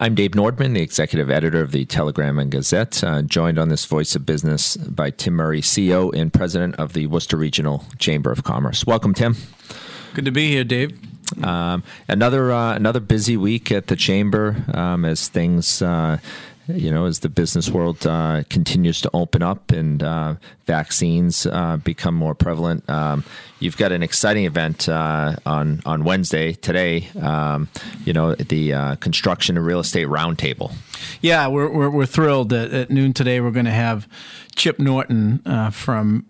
I'm Dave Nordman, the executive editor of the Telegram and Gazette, uh, joined on this Voice of Business by Tim Murray, CEO and president of the Worcester Regional Chamber of Commerce. Welcome, Tim. Good to be here, Dave. Um, another uh, another busy week at the chamber um, as things. Uh, you know, as the business world uh, continues to open up and uh, vaccines uh, become more prevalent, um, you've got an exciting event uh, on on Wednesday today. Um, you know, the construction and real estate roundtable. Yeah, we're we're, we're thrilled that at noon today we're going to have Chip Norton from.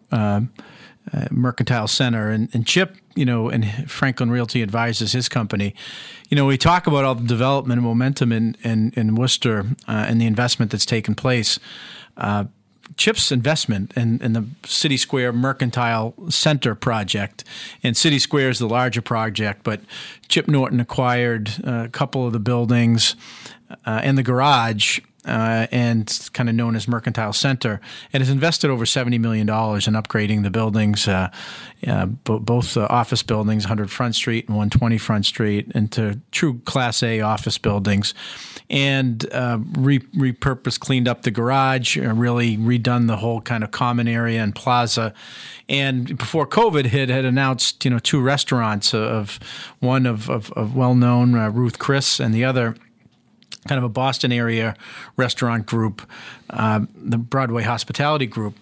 Uh, Mercantile Center. And, and, Chip, you know, and Franklin Realty Advisors his company. You know, we talk about all the development and momentum in in, in Worcester uh, and the investment that's taken place. Uh, Chip's investment in, in, the City Square Mercantile Center project, and City Square is the larger project, but Chip Norton acquired uh, a couple of the buildings uh, and the garage uh, and kind of known as Mercantile Center, and has invested over $70 million in upgrading the buildings, uh, uh, b- both office buildings, 100 Front Street and 120 Front Street, into true Class A office buildings, and uh, re- repurposed, cleaned up the garage, uh, really redone the whole kind of common area and plaza. And before COVID hit, had announced you know two restaurants of one of, of, of well known uh, Ruth Chris and the other kind of a Boston area restaurant group, uh, the Broadway Hospitality Group.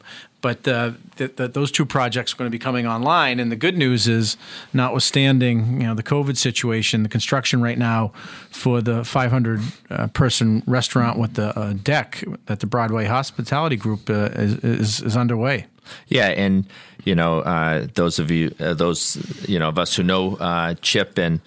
But uh, th- th- those two projects are going to be coming online. And the good news is, notwithstanding you know the COVID situation, the construction right now for the 500 uh, person restaurant with the uh, deck at the Broadway Hospitality Group uh, is, is, is underway. Yeah, and you know, uh, those of you, uh, those you know of us who know uh, Chip and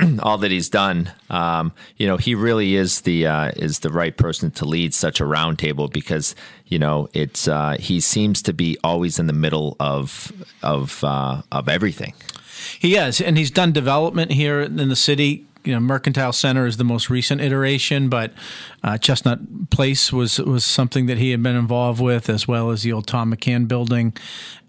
all that he's done, um, you know, he really is the uh, is the right person to lead such a roundtable because you know it's uh, he seems to be always in the middle of of uh, of everything. He is, and he's done development here in the city you know, Mercantile Center is the most recent iteration, but uh, Chestnut Place was was something that he had been involved with, as well as the old Thom McAn building.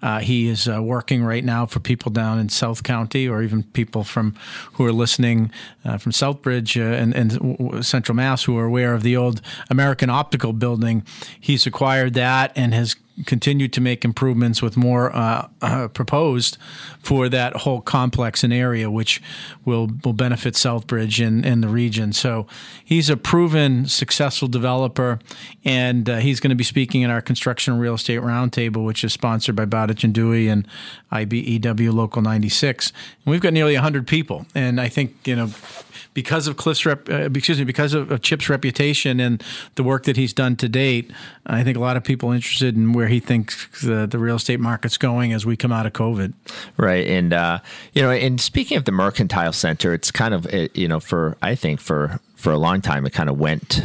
Uh, he is uh, working right now for people down in South County, or even people from who are listening uh, from Southbridge uh, and, and, Central Mass, who are aware of the old American Optical building. He's acquired that and has continued to make improvements with more uh, uh, proposed for that whole complex and area, which will will benefit Southbridge and, and the region. So he's a proven successful developer, and uh, he's going to be speaking at our construction real estate roundtable, which is sponsored by Bowditch and Dewey and IBEW Local 96. And we've got nearly 100 people, and I think you know because of Cliff's rep, uh, excuse me, because of, of, Chip's reputation and the work that he's done to date, I think a lot of people are interested in where he thinks the, the real estate market's going as we come out of COVID. Right, and uh, you know, and speaking of the Mercantile Center, it's kind of you know for I think for for a long time it kind of went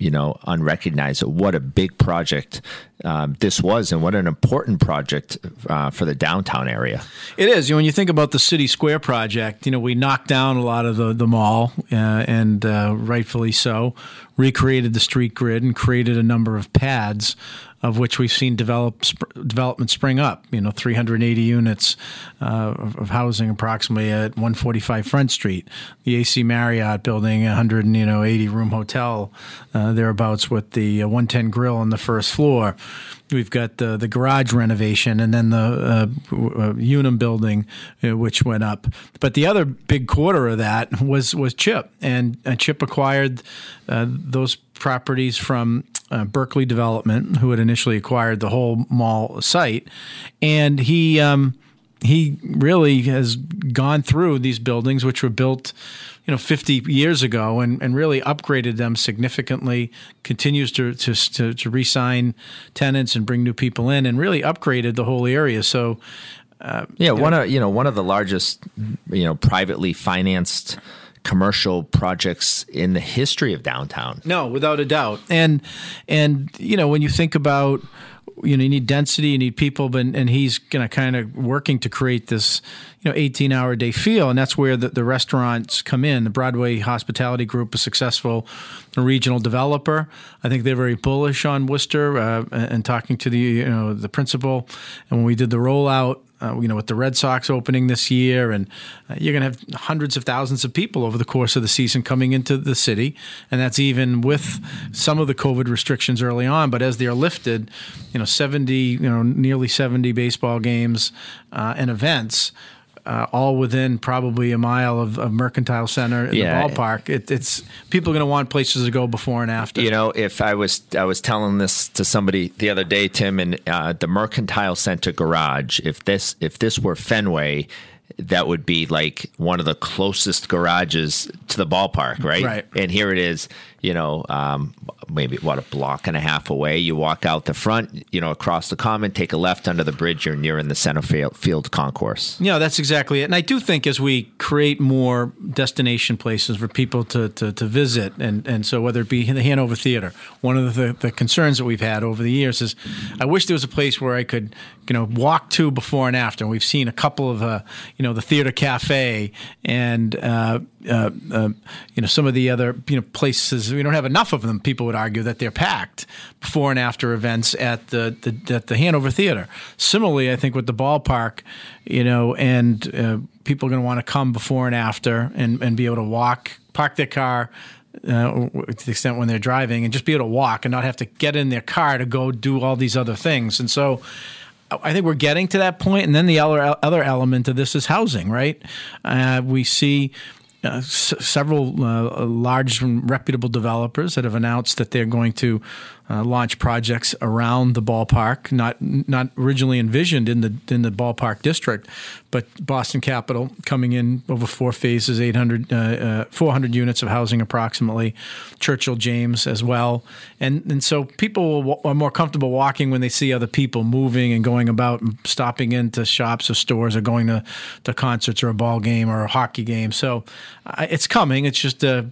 you know, unrecognized. What a big project um, this was, and what an important project uh, for the downtown area. It is. You know, when you think about the City Square project, you know, we knocked down a lot of the the mall, uh, and uh, rightfully so. Recreated the street grid and created a number of pads of which we've seen develop sp- development spring up. You know, 380 units uh, of, of, housing approximately at 145 Front Street. The AC Marriott building, 180 room hotel uh, thereabouts with the uh, 110 grill on the first floor. We've got the the garage renovation and then the uh, uh, Unum building, uh, which went up. But the other big quarter of that was was Chip, and, Chip acquired those properties from uh, Berkeley Development, who had initially acquired the whole mall site, and he um, he really has gone through these buildings, which were built, you know, 50 years ago, and, and really upgraded them significantly. Continues to to to, to re-sign tenants and bring new people in, and really upgraded the whole area. So. Uh, yeah, one know, of you know one of the largest you know privately financed commercial projects in the history of downtown. No, without a doubt. And and you know when you think about you know you need density, you need people, but and he's to kind of working to create this you know 18 hour day feel, and that's where the, the restaurants come in. The Broadway Hospitality Group, a successful regional developer, I think they're very bullish on Worcester. Uh, and talking to the you know the principal, and when we did the rollout uh, you know, with the Red Sox opening this year, and uh, you're going to have hundreds of thousands of people over the course of the season coming into the city, and that's even with some of the COVID restrictions early on. But as they are lifted, you know, 70, you know, nearly 70 baseball games uh, and events uh, all within probably a mile of, of Mercantile Center in yeah. the ballpark. It, it's people are going to want places to go before and after. You know, if I was I was telling this to somebody the other day, Tim, in uh, the Mercantile Center garage. If this if this were Fenway, that would be like one of the closest garages to the ballpark, right? Right. And here it is, you know, um, maybe what a block and a half away. You walk out the front, you know, across the common, take a left under the bridge. You're near in the center field, field concourse. Yeah, that's exactly it. And I do think as we create more destination places for people to, to, to visit, and, and so whether it be the Hanover Theater, one of the, the concerns that we've had over the years is I wish there was a place where I could, you know, walk to before and after. And we've seen a couple of, uh, you know, the Theater Cafe and, uh, uh, uh, you know, some of the other, you know, places, we don't have enough of them, people would argue that they're packed before and after events at the, the at the Hanover Theater. Similarly, I think with the ballpark, you know, and uh, people are going to want to come before and after and, and be able to walk, park their car. Uh, to the extent when they're driving and just be able to walk and not have to get in their car to go do all these other things. And so I think we're getting to that point. And then the other, other element of this is housing, right? Uh, we see uh, s- several uh, large reputable developers that have announced that they're going to uh, launch projects around the ballpark, not not originally envisioned in the in the ballpark district, but Boston Capital coming in over four phases, 800, uh, uh, 400 units of housing approximately, Churchill James as well, and and so people are more comfortable walking when they see other people moving and going about, and stopping into shops or stores, or going to to concerts or a ball game or a hockey game. So uh, it's coming. It's just a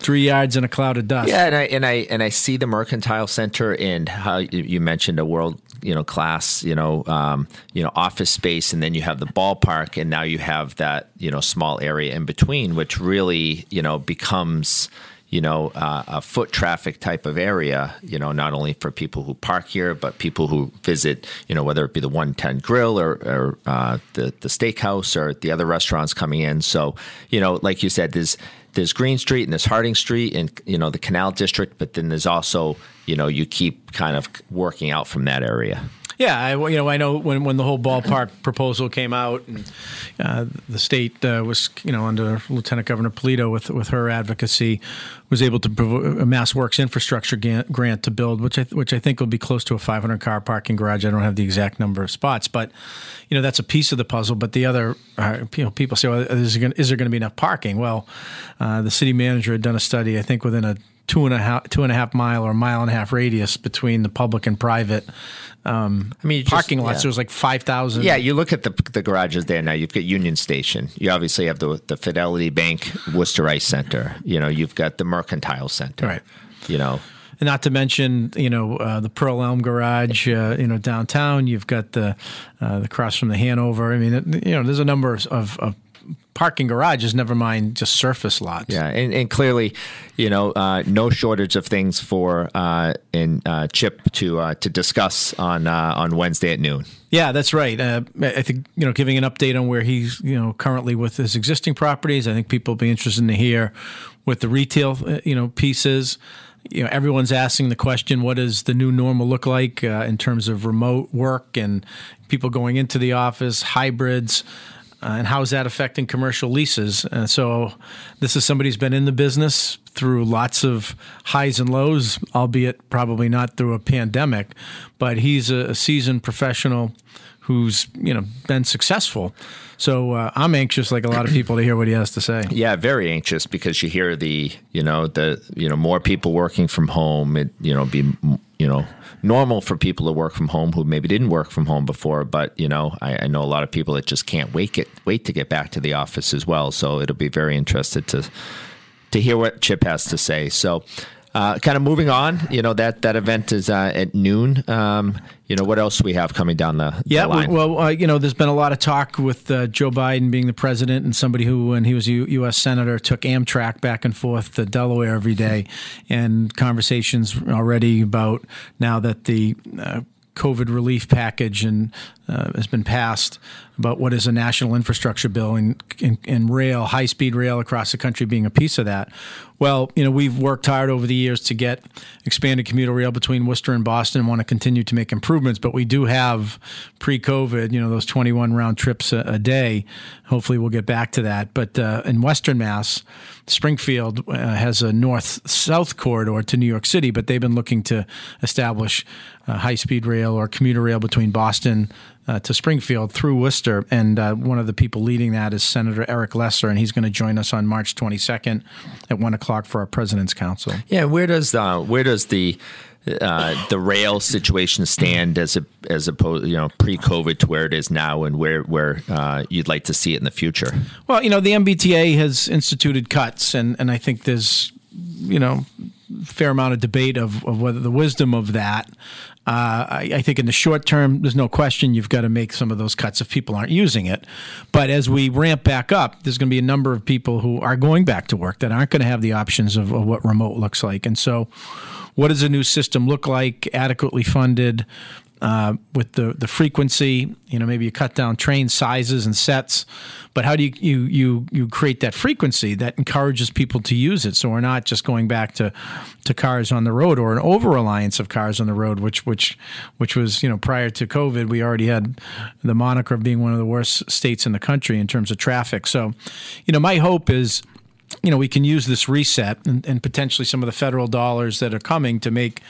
three yards in a cloud of dust. Yeah, and I and I and I see the Mercantile Center and how you mentioned a world you know class you know um, you know office space, and then you have the ballpark, and now you have that you know small area in between, which really you know becomes you know, uh, a foot traffic type of area, you know, not only for people who park here, but people who visit, you know, whether it be the 110 Grill or, or uh, the, the steakhouse or the other restaurants coming in. So, you know, like you said, there's, there's Green Street and there's Harding Street and you know the Canal District, but then there's also you know you keep kind of working out from that area. Yeah, I, you know, I know when, when the whole ballpark proposal came out, and uh, the state uh, was, you know, under Lieutenant Governor Polito with with her advocacy, was able to a Mass Works infrastructure grant, grant to build, which I which I think will be close to a 500 car parking garage. I don't have the exact number of spots, but you know that's a piece of the puzzle. But the other, uh, you know, people say, well, is there going to be enough parking? Well, uh, the city manager had done a study, I think, within a two and a half two and a half mile or a mile and a half radius between the public and private um, I mean, parking just, lots. Yeah. There's like five thousand. Yeah, you look at the the garages there now. You've got Union Station. You obviously have the the Fidelity Bank Worcester Ice Center. You know, you've got the Mercantile Center. Right. You know, and not to mention, you know, uh, the Pearl Elm Garage, uh, you know, downtown. You've got the uh, the cross from the Hanover. I mean, you know, there's a number of, of, of parking garages, never mind just surface lots. Yeah, and, and clearly, you know, uh, no shortage of things for uh, in uh, Chip to uh, to discuss on uh, on Wednesday at noon. Yeah, that's right. Uh, I think you know, giving an update on where he's you know currently with his existing properties. I think people will be interested to hear what the retail you know pieces. You know, everyone's asking the question: What does the new normal look like in terms of remote work and people going into the office, hybrids? Uh, and how is that affecting commercial leases? And so, this is somebody who's been in the business through lots of highs and lows, albeit probably not through a pandemic, but he's a, a seasoned professional who's you know been successful. So uh, I'm anxious, like a lot of people, to hear what he has to say. Yeah, very anxious because you hear the you know the you know more people working from home. It you know be you know normal for people to work from home who maybe didn't work from home before. But you know, I, I know a lot of people that just can't wait get wait to get back to the office as well. So it'll be very interested to to hear what Chip has to say. So. Uh, kind of moving on, you know that that event is uh, at noon. Um, you know what else we have coming down the, the Yeah, line? well, uh, you know, there's been a lot of talk with uh, Joe Biden being the president and somebody who, when he was a U- U.S. senator, took Amtrak back and forth to Delaware every day, and conversations already about now that the uh, COVID relief package and uh, has been passed about what is a national infrastructure bill and, and, and rail, high speed rail across the country being a piece of that. Well, you know, we've worked hard over the years to get expanded commuter rail between Worcester and Boston and want to continue to make improvements, but we do have pre COVID, you know, those 21 round trips a, a, day. Hopefully we'll get back to that. But uh, in Western Mass, Springfield uh, has a north south corridor to New York City, but they've been looking to establish high speed rail or commuter rail between Boston uh, to Springfield through Worcester. And uh, one of the people leading that is Senator Eric Lesser, and he's going to join us on March 22nd at 1 o'clock for our President's Council. Yeah, where does uh, where does the uh, the rail situation stand as a, as opposed you know pre-COVID to where it is now, and where where uh, you'd like to see it in the future? Well, you know, the MBTA has instituted cuts, and and I think there's you know fair amount of debate of, of whether the wisdom of that. Uh, I, I, think in the short term, there's no question you've got to make some of those cuts if people aren't using it. But as we ramp back up, there's going to be a number of people who are going back to work that aren't going to have the options of, of what remote looks like. And so, what does a new system look like? Adequately funded, uh, with the the frequency. You know, maybe you cut down train sizes and sets, but how do you you you you create that frequency that encourages people to use it? So we're not just going back to to cars on the road or an over reliance of cars on the road, which which which was you know prior to COVID, we already had the moniker of being one of the worst states in the country in terms of traffic. So, you know, my hope is you know, we can use this reset and, and, potentially some of the federal dollars that are coming to make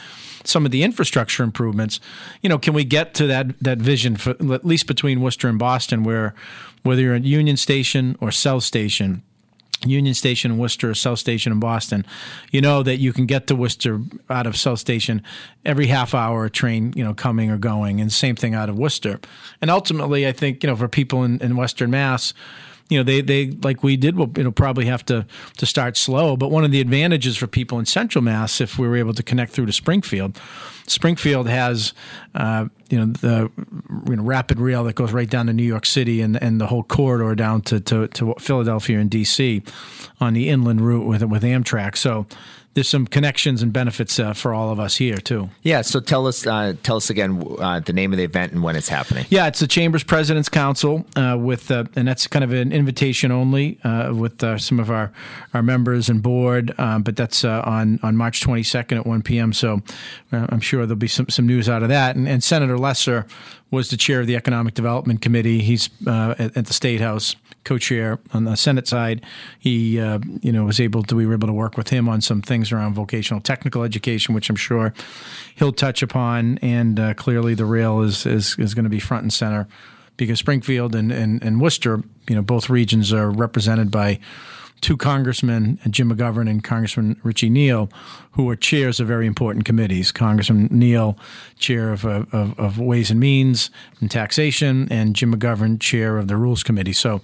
some of the infrastructure improvements. You know, can we get to that that vision for at least between Worcester and Boston, where whether you're at Union Station or South Station. Union Station in Worcester, or South Station in Boston, you know that you can get to Worcester out of South Station every half hour train, you know, coming or going, and same thing out of Worcester. And ultimately, I think you know for people in, in Western Mass, you know they they like we did will probably have to to start slow. But one of the advantages for people in central mass if we were able to connect through to springfield springfield has uh, you know the you know rapid rail that goes right down to new york city and and the whole corridor down to to, to philadelphia and dc on the inland route with with amtrak. So there's some connections and benefits uh, for all of us here too. Yeah. So tell us, uh, tell us again uh, the name of the event and when it's happening. Yeah, it's the Chamber's President's Council uh, with, uh, and that's kind of an invitation only uh, with some of our our members and board. Um, but that's on on March 22nd at 1 p.m. So I'm sure there'll be some some news out of that. And, and Senator Lesser was the chair of the Economic Development Committee. He's at, at the State House co-chair on the Senate side. He, uh, you know, was able to we were able to work with him on some things around vocational technical education, which I'm sure he'll touch upon. And uh, clearly, the rail is is, is going to be front and center because Springfield and, and and Worcester, you know, both regions are represented by two congressmen, Jim McGovern and Congressman Richie Neal, who are chairs of very important committees. Congressman Neal, chair of, of, of Ways and Means and Taxation, and Jim McGovern, chair of the Rules Committee. So,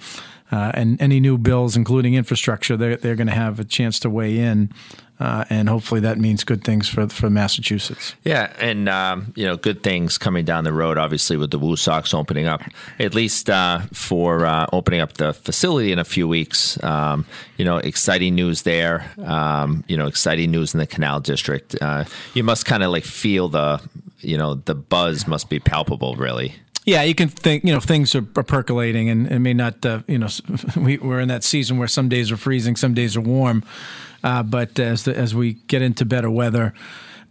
uh, and any new bills, including infrastructure, they're, they're going to have a chance to weigh in uh, and hopefully that means good things for for Massachusetts. Yeah, and um, you know, good things coming down the road. Obviously, with the WooSox opening up, at least uh, for uh, opening up the facility in a few weeks. Um, you know, exciting news there. Um, you know, exciting news in the Canal District. Uh, you must kind of like feel the you know the buzz must be palpable, really. Yeah, you can think, you know, things are, are percolating and it may not, uh, you know, we, we're in that season where some days are freezing, some days are warm. Uh, but as the, as we get into better weather,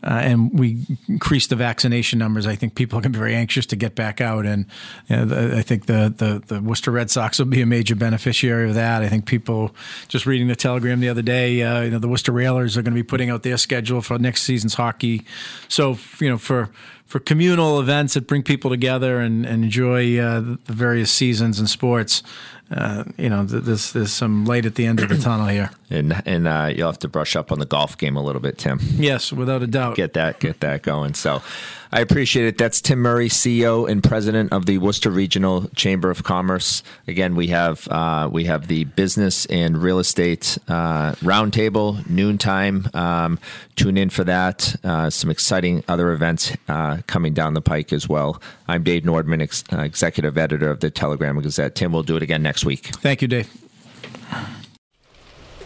uh, and we increase the vaccination numbers, I think people are going to be very anxious to get back out. And you know, the, I think the, the, the Worcester Red Sox will be a major beneficiary of that. I think people just reading the Telegram the other day, uh, you know, the Worcester Railers are going to be putting out their schedule for next season's hockey. So you know, for for communal events that bring people together and, and enjoy uh, the various seasons and sports. Uh, you know, there's there's some light at the end of the tunnel here. And and uh, you'll have to brush up on the golf game a little bit, Tim. Yes, without a doubt. Get that get that going. So. I appreciate it. That's Tim Murray, CEO and President of the Worcester Regional Chamber of Commerce. Again, we have uh, we have the business and real estate uh, roundtable noontime. Um, tune in for that. Uh, some exciting other events uh, coming down the pike as well. I'm Dave Nordman, ex- uh, executive editor of the Telegram Gazette. Tim, we'll do it again next week. Thank you, Dave.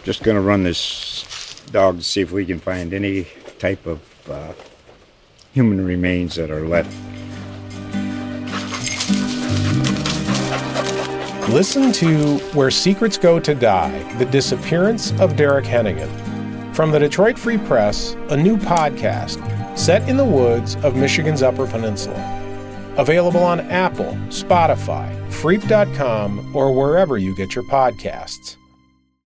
Just going to run this dog to see if we can find any type of uh, human remains that are left. Listen to Where Secrets Go to Die The Disappearance of Derek Hennigan. From the Detroit Free Press, a new podcast set in the woods of Michigan's Upper Peninsula. Available on Apple, Spotify, Freep.com, or wherever you get your podcasts.